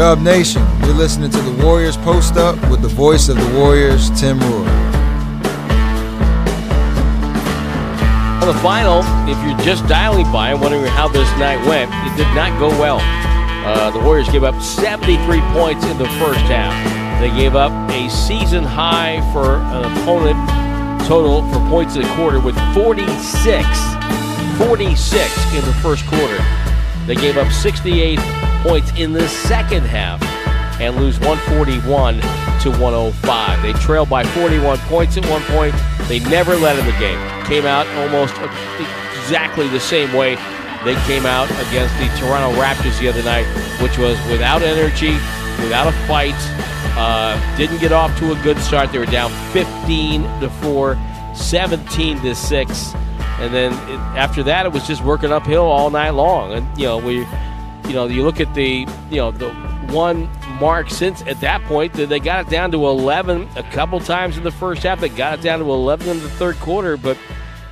Dub Nation, you're listening to the Warriors Post Up with the voice of the Warriors, Tim Roye. On the final, if you're just dialing by and wondering how this night went, it did not go well. Uh, the Warriors gave up 73 points in the first half. They gave up a season high for an opponent total for points in the quarter with 46. 46 in the first quarter. They gave up 68 points in the second half and lose 141 to 105. They trailed by 41 points at one point. They never led in the game. Came out almost exactly the same way they came out against the Toronto Raptors the other night, which was without energy, without a fight. Uh, didn't get off to a good start. They were down 15 to 4, 17 to 6. And then it, after that, it was just working uphill all night long. And, you know, we you know, you look at the, you know, the one mark since at that point, that they got it down to 11 a couple times in the first half. They got it down to 11 in the third quarter, but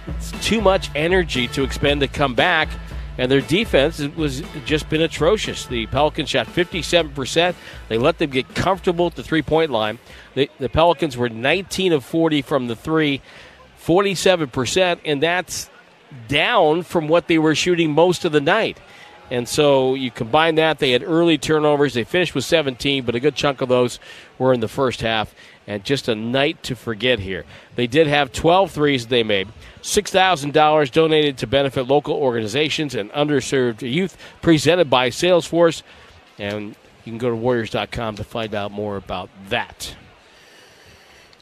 it's too much energy to expend to come back. And their defense was just been atrocious. The Pelicans shot 57%. They let them get comfortable at the three point line. The, the Pelicans were 19 of 40 from the three, 47%, and that's down from what they were shooting most of the night. And so you combine that, they had early turnovers. They finished with 17, but a good chunk of those were in the first half. And just a night to forget here. They did have 12 threes they made. $6,000 donated to benefit local organizations and underserved youth, presented by Salesforce. And you can go to Warriors.com to find out more about that.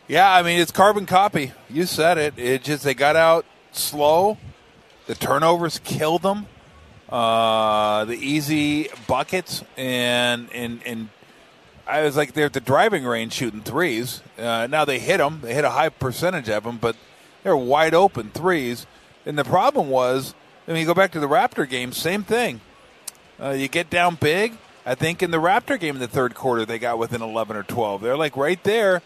Yeah, I mean, it's carbon copy. You said it. It just, they got out slow. The turnovers killed them uh, the easy buckets, and and and I was like they're at the driving range shooting threes. Uh, now they hit them; they hit a high percentage of them, but they're wide open threes. And the problem was, I mean, you go back to the Raptor game, same thing. Uh, you get down big. I think in the Raptor game in the third quarter, they got within 11 or 12. They're like right there.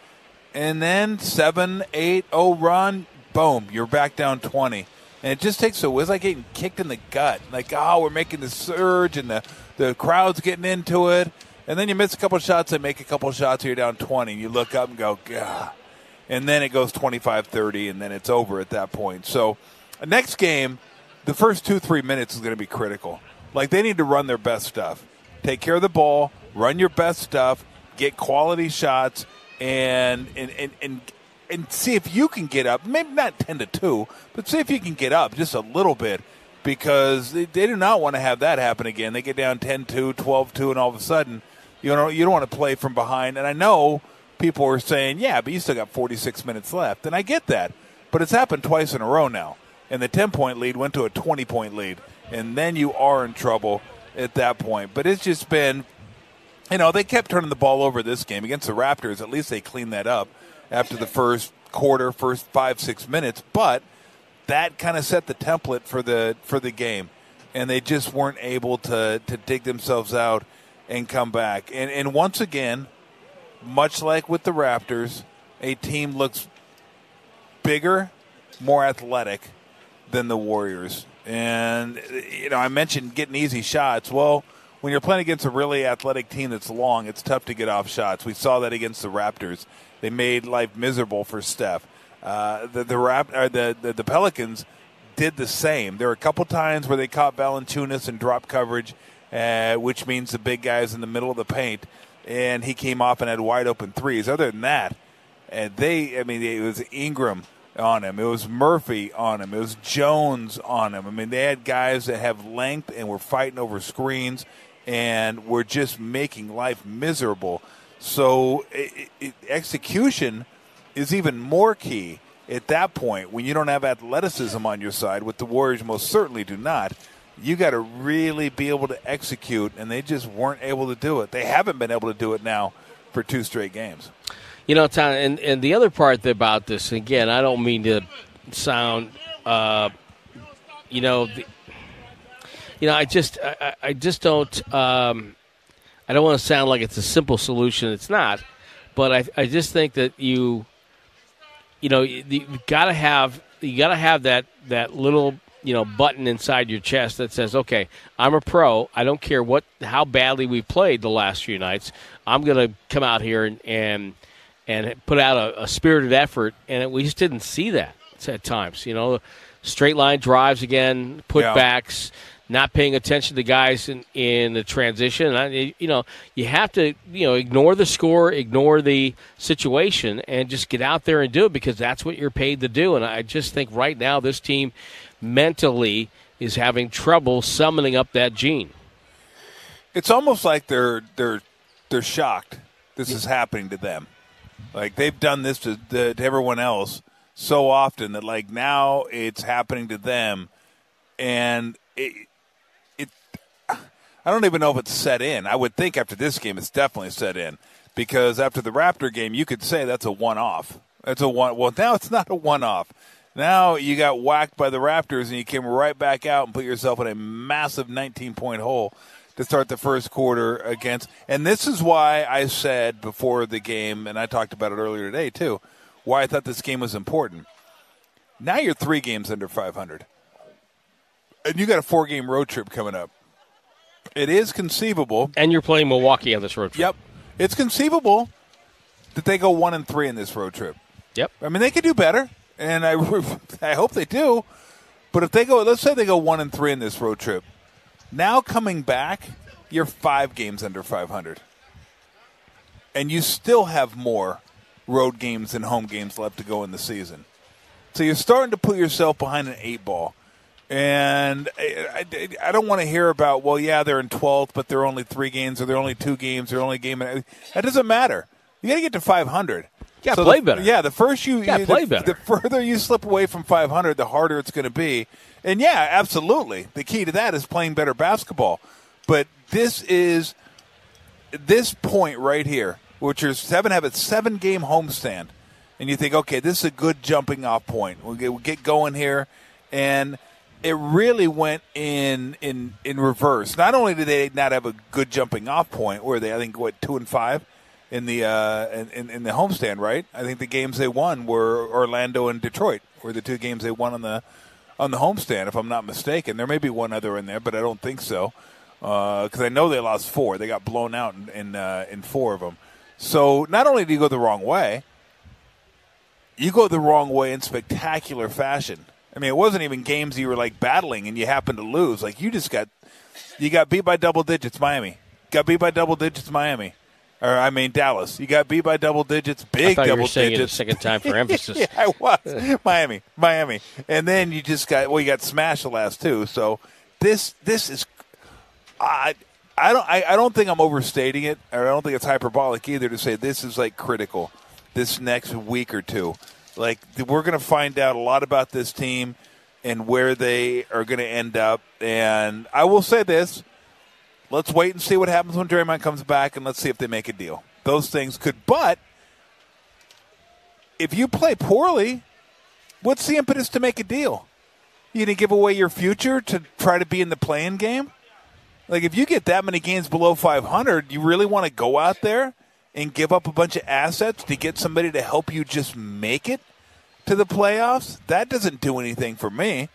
And then 7 8 0 run, boom, you're back down 20 and it just takes a. It's like getting kicked in the gut. Like, oh, we're making the surge, and the the crowd's getting into it, and then you miss a couple shots, and make a couple shots, you're down twenty, and you look up and go, God, and then it goes 25-30, and then it's over at that point. So, next game, the first two three minutes is going to be critical. Like they need to run their best stuff, take care of the ball, run your best stuff, get quality shots, and and and, and and see if you can get up. Maybe not ten to two, but see if you can get up just a little bit because they, they do not want to have that happen again. They get down 10-2, 12-2, and all of a sudden, you know, you don't want to play from behind. And I know people are saying, "Yeah, but you still got 46 minutes left," and I get that, but it's happened twice in a row now. And the 10 point lead went to a 20 point lead, and then you are in trouble at that point. But it's just been you know, they kept turning the ball over this game against the Raptors. At least they cleaned that up after the first quarter, first five six minutes. But that kind of set the template for the for the game, and they just weren't able to to dig themselves out and come back. And and once again, much like with the Raptors, a team looks bigger, more athletic than the Warriors. And you know, I mentioned getting easy shots. Well when you're playing against a really athletic team that's long, it's tough to get off shots. We saw that against the Raptors. They made life miserable for Steph. Uh, the the, Rap, uh, the, the the Pelicans did the same. There were a couple times where they caught Valanciunas and drop coverage, uh, which means the big guys in the middle of the paint, and he came off and had wide open threes. Other than that, and they, I mean, it was Ingram on him. It was Murphy on him. It was Jones on him. I mean, they had guys that have length and were fighting over screens and we're just making life miserable. So it, it, execution is even more key at that point when you don't have athleticism on your side, what the Warriors most certainly do not. You got to really be able to execute, and they just weren't able to do it. They haven't been able to do it now for two straight games. You know, Tom, and, and the other part about this, again, I don't mean to sound, uh, you know, the, you know, I just, I, I just don't, um, I don't want to sound like it's a simple solution. It's not, but I, I just think that you, you know, you, you got to have, you got to have that that little you know button inside your chest that says, "Okay, I'm a pro. I don't care what how badly we played the last few nights. I'm going to come out here and and, and put out a, a spirited effort." And it, we just didn't see that at times. You know, straight line drives again, putbacks. Yeah not paying attention to guys in, in the transition. I, you know, you have to, you know, ignore the score, ignore the situation, and just get out there and do it because that's what you're paid to do. And I just think right now this team mentally is having trouble summoning up that gene. It's almost like they're they're they're shocked this is happening to them. Like they've done this to, to, to everyone else so often that like now it's happening to them, and it, it I don't even know if it's set in. I would think after this game it's definitely set in because after the Raptor game you could say that's a one off. That's a one. Well, now it's not a one off. Now you got whacked by the Raptors and you came right back out and put yourself in a massive 19 point hole to start the first quarter against. And this is why I said before the game, and I talked about it earlier today too, why I thought this game was important. Now you're three games under 500. And you got a four game road trip coming up. It is conceivable. And you're playing Milwaukee on this road trip. Yep. It's conceivable that they go one and three in this road trip. Yep. I mean, they could do better and I, I hope they do. But if they go, let's say they go one and three in this road trip, now coming back, you're five games under 500, and you still have more road games and home games left to go in the season. So you're starting to put yourself behind an eight ball. And I, I, I don't want to hear about, well, yeah, they're in 12th, but they're only three games, or they're only two games, they're only a game. That doesn't matter. You got to get to 500. Yeah, so play the, better. Yeah, the first you, you play the, better. The further you slip away from 500, the harder it's going to be. And yeah, absolutely. The key to that is playing better basketball. But this is this point right here, which is seven have a seven game homestand, and you think, okay, this is a good jumping off point. We'll get, we'll get going here, and it really went in in in reverse. Not only did they not have a good jumping off point, where they I think what two and five in the uh, in, in the homestand, right? I think the games they won were Orlando and Detroit were the two games they won on the on the homestand, if I'm not mistaken. There may be one other in there, but I don't think so because uh, I know they lost four. They got blown out in in, uh, in four of them. So not only do you go the wrong way, you go the wrong way in spectacular fashion. I mean, it wasn't even games you were like battling and you happened to lose. Like you just got you got beat by double digits, Miami. Got beat by double digits, Miami or I mean Dallas. You got beat by double digits, big I double you were saying digits. It a second time for emphasis. yeah, I was Miami, Miami, and then you just got well, you got smashed the last two. So this this is I. I don't. I, I don't think I'm overstating it, or I don't think it's hyperbolic either to say this is like critical. This next week or two, like we're going to find out a lot about this team and where they are going to end up. And I will say this: Let's wait and see what happens when Draymond comes back, and let's see if they make a deal. Those things could, but if you play poorly, what's the impetus to make a deal? You gonna give away your future to try to be in the play-in game? Like if you get that many games below 500, you really want to go out there and give up a bunch of assets to get somebody to help you just make it to the playoffs? That doesn't do anything for me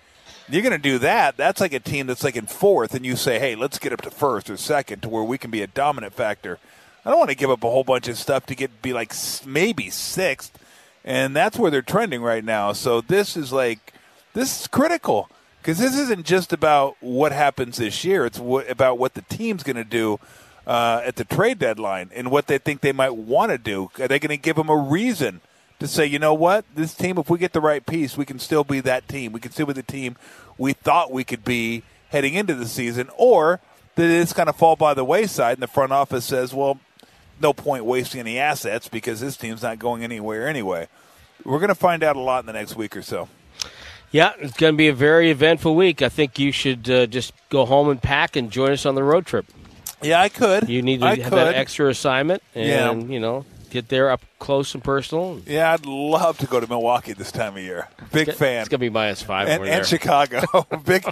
you're going to do that. That's like a team that's like in fourth, and you say, hey, let's get up to first or second to where we can be a dominant factor. I don't want to give up a whole bunch of stuff to get be like maybe sixth, and that's where they're trending right now. So this is like this is critical because this isn't just about what happens this year. It's what, about what the team's going to do uh, at the trade deadline and what they think they might want to do. Are they going to give them a reason? to say, you know what, this team, if we get the right piece, we can still be that team. We can still be the team we thought we could be heading into the season, or that it's kind of fall by the wayside, and the front office says, well, no point wasting any assets because this team's not going anywhere anyway. We're going to find out a lot in the next week or so. Yeah, it's going to be a very eventful week. I think you should uh, just go home and pack and join us on the road trip. Yeah, I could. You need to I have could. that extra assignment, and Yeah. you know, get there up close and personal. Yeah, I'd love to go to Milwaukee this time of year. Big fan. It's going to be minus five and, and. Chicago. big,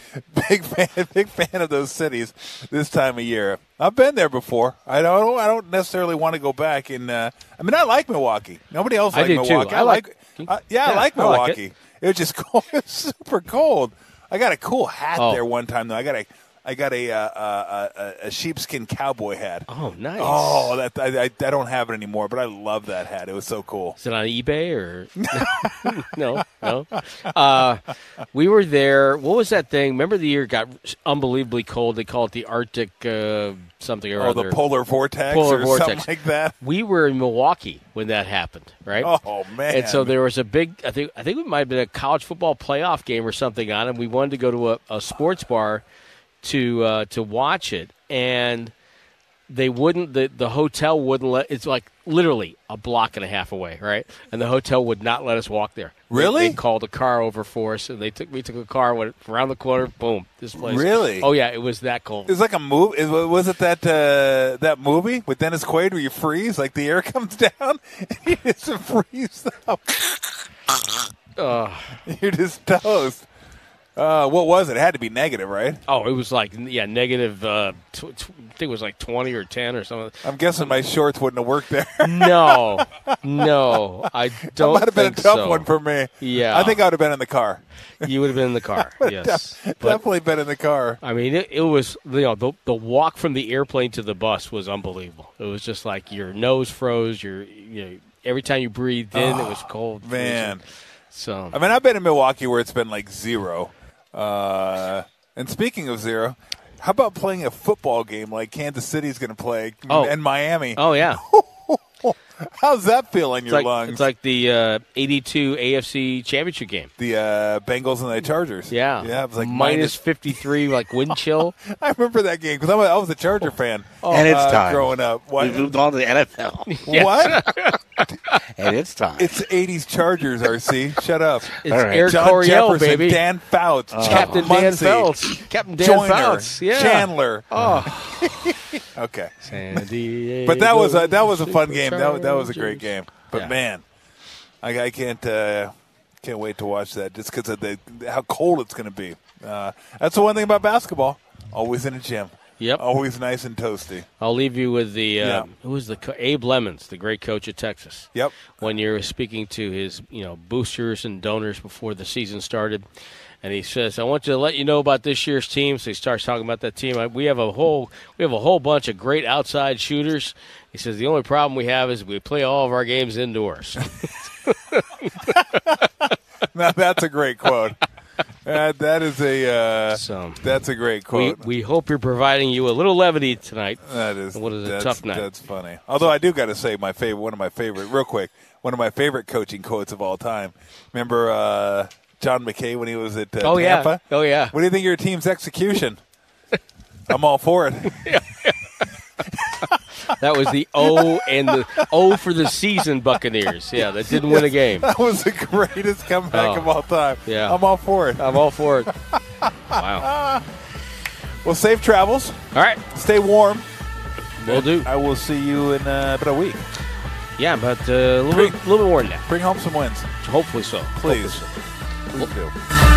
big fan, big fan of those cities this time of year. I've been there before. I don't, I don't necessarily want to go back. And uh, I mean, I like Milwaukee. Nobody else I likes do, too. Milwaukee. I like- uh, yeah, I Yeah, like I like Milwaukee. it. it. was just cold. It was super cold. I got a cool hat Oh. there one time though. I got a I got a uh, uh, a, a sheepskin cowboy hat. Oh, nice. Oh, that I, I, I don't have it anymore, but I love that hat. It was so cool. Is it on eBay or no? No. Uh, we were there. What was that thing? Remember the year it got unbelievably cold? They call it the Arctic uh, something or Oh, other. the polar vortex Polar or vortex. something like that. we were in Milwaukee when that happened, right? Oh man! And so there was a big. I think. I think it might have been a college football playoff game or something on, and we wanted to go to a, a sports bar to uh, to watch it, and they wouldn't. The the hotel wouldn't let. It's like literally a block and a half away, right? And the hotel would not let us walk there. Really? They, called a car over for us, and they took we took a car, went around the corner, boom, this place. Really? Oh yeah, it was that cold. It's like a movie. Was it that uh, that movie with Dennis Quaid where you freeze, like the air comes down and you just freeze up? Ugh. You're just toast. Uh, what was it? It had to be negative, right? oh, it was like yeah, negative. Uh, tw- tw- I think it was like twenty or ten or something. I'm guessing my shorts wouldn't have worked there. No, no, I don't. might have been a tough so. one for me. Yeah. I think I would have been in the car. You would have been in the car. yes, Definitely been in the car. I mean, it, it was you know the the walk from the airplane to the bus was unbelievable. It was just like your nose froze. Your you know every time you breathed in, it was cold. Oh, Man, so I mean, I've been in Milwaukee where it's been like zero. Uh, and speaking of zero, how about playing a football game like Kansas City's going to play Oh. and Miami? oh yeah, How's that feel in it's your like lungs? it's like the uh, '82 AFC Championship game. the uh, Bengals and the Chargers. Yeah, yeah. It was like minus minus. 53, like wind chill. I remember that game because I was a Charger fan. And it's uh, time. growing up. What? We've moved on to the NFL, What? and it's time. it's '80s Chargers. RC, shut up. It's All right. Eric John Coryell, Jefferson, baby. Dan Fouts, Captain Chuck Dan Muncie, Feltz. Captain Dan Joiner, Feltz. Yeah. Chandler. Oh, Okay. San Diego But that was a that was a fun game. That, that was a great game. But Yeah. man, I, I can't uh, can't wait to watch that just because of the how cold it's going to be. Uh, that's the one thing about basketball. Always in a gym. Yep. Always nice and toasty. I'll leave you with the uh, Yeah. who was the co- Abe Lemons, the great coach of Texas. Yep. When you're speaking to his, you know, boosters and donors before the season started, and he says, "I want you to let you know about this year's team." So he starts talking about that team. We have a whole we have a whole bunch of great outside shooters. He says the only problem we have is we play all of our games indoors. Now that's a great quote. Uh, that is a uh, So- that's a great quote. we hope you're providing you a little levity tonight. that is What is a tough night. That's funny. Although I do got to say my favorite, one of my favorite, real quick, one of my favorite coaching quotes of all time. Remember uh, John McKay when he was at uh, Oh yeah, oh yeah. What do you think of your team's execution? I'm all for it. That was the O and the O for the season Buccaneers. Yeah, that didn't win a game. That was the greatest comeback Oh, of all time. yeah. I'm all for it. I'm all for it. Wow. Well, safe travels. All right, Stay warm. we'll do. I will see you in uh, about a week. Yeah, but uh, a little bit, little bit more than that. Bring home some wins, Hopefully so. please. Hopefully so. Please do.